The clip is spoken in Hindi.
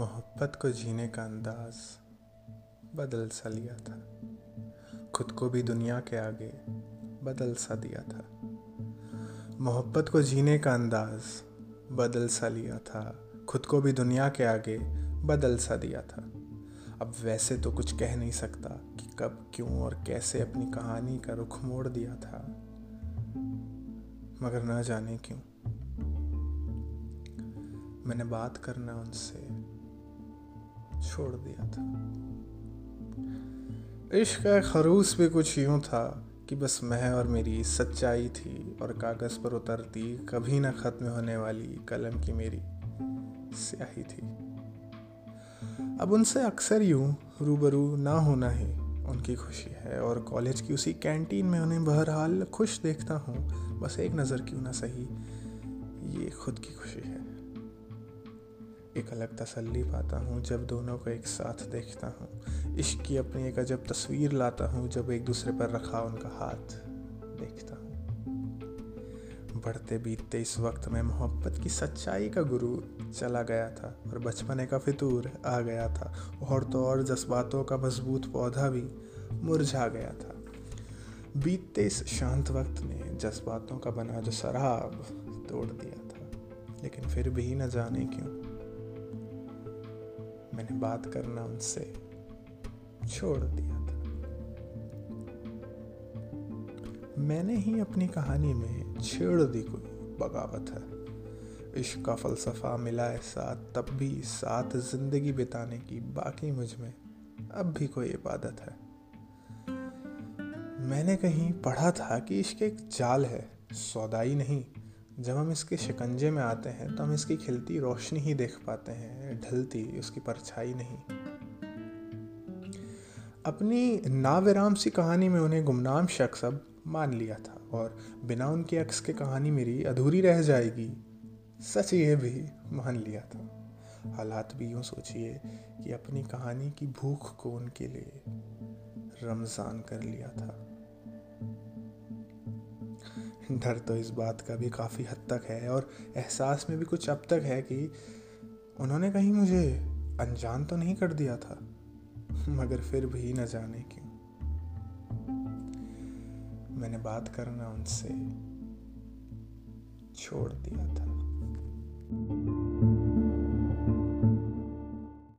मोहब्बत को जीने का अंदाज बदल सा लिया था। खुद को भी दुनिया के आगे बदल सा दिया था। मोहब्बत को जीने का अंदाज बदल सा लिया था। खुद को भी दुनिया के आगे बदल सा दिया था। अब वैसे तो कुछ कह नहीं सकता कि कब, क्यों और कैसे अपनी कहानी का रुख मोड़ दिया था। मगर ना जाने क्यों। मैंने बात करना उनसे छोड़ दिया था। इश्क का खरूस भी कुछ यूँ था कि बस मैं और मेरी सच्चाई थी और कागज़ पर उतरती कभी ना ख़त्म होने वाली कलम की मेरी स्याही थी। अब उनसे अक्सर यूँ रूबरू ना होना ही उनकी खुशी है और कॉलेज की उसी कैंटीन में उन्हें बहरहाल खुश देखता हूँ। बस एक नज़र क्यों ना सही, ये खुद की खुशी है। एक अलग तसल्ली पाता हूँ जब दोनों को एक साथ देखता हूँ। इश्क की अपनी एक अजब तस्वीर लाता हूँ जब एक दूसरे पर रखा उनका हाथ देखता हूँ। बढ़ते बीतते इस वक्त में मोहब्बत की सच्चाई का गुरु चला गया था और बचपने का फितूर आ गया था और तो और जज्बातों का मज़बूत पौधा भी मुरझा गया था। बीतते इस शांत वक्त ने जज्बातों का बना जो शराब तोड़ दिया था, लेकिन फिर भी न जाने क्यों। मैंने बात करना उनसे छोड़ दिया था। मैंने ही अपनी कहानी में छेड़ दी कोई बगावत है। इश्क का फलसफा मिला है साथ, तब भी साथ ज़िंदगी बिताने की बाकी मुझमें अब भी कोई इबादत है। मैंने कहीं पढ़ा था कि इश्क एक जाल है, सौदाई नहीं जब हम इसके शिकंजे में आते हैं तो हम इसकी खिलती रोशनी ही देख पाते हैं, ढलती, उसकी परछाई नहीं। अपनी नाविराम सी कहानी में उन्हें गुमनाम शख्स अब मान लिया था, और बिना उनके अक्स के कहानी मेरी अधूरी रह जाएगी, सच ये भी मान लिया था। हालात भी यूँ सोचिए कि अपनी कहानी की भूख को उनके लिए रमज़ान कर लिया था। डर तो इस बात का भी काफ़ी हद तक है और एहसास में भी कुछ अब तक है कि उन्होंने कहीं मुझे अनजान तो नहीं कर दिया था, मगर फिर भी न जाने क्यों। मैंने बात करना उनसे छोड़ दिया था।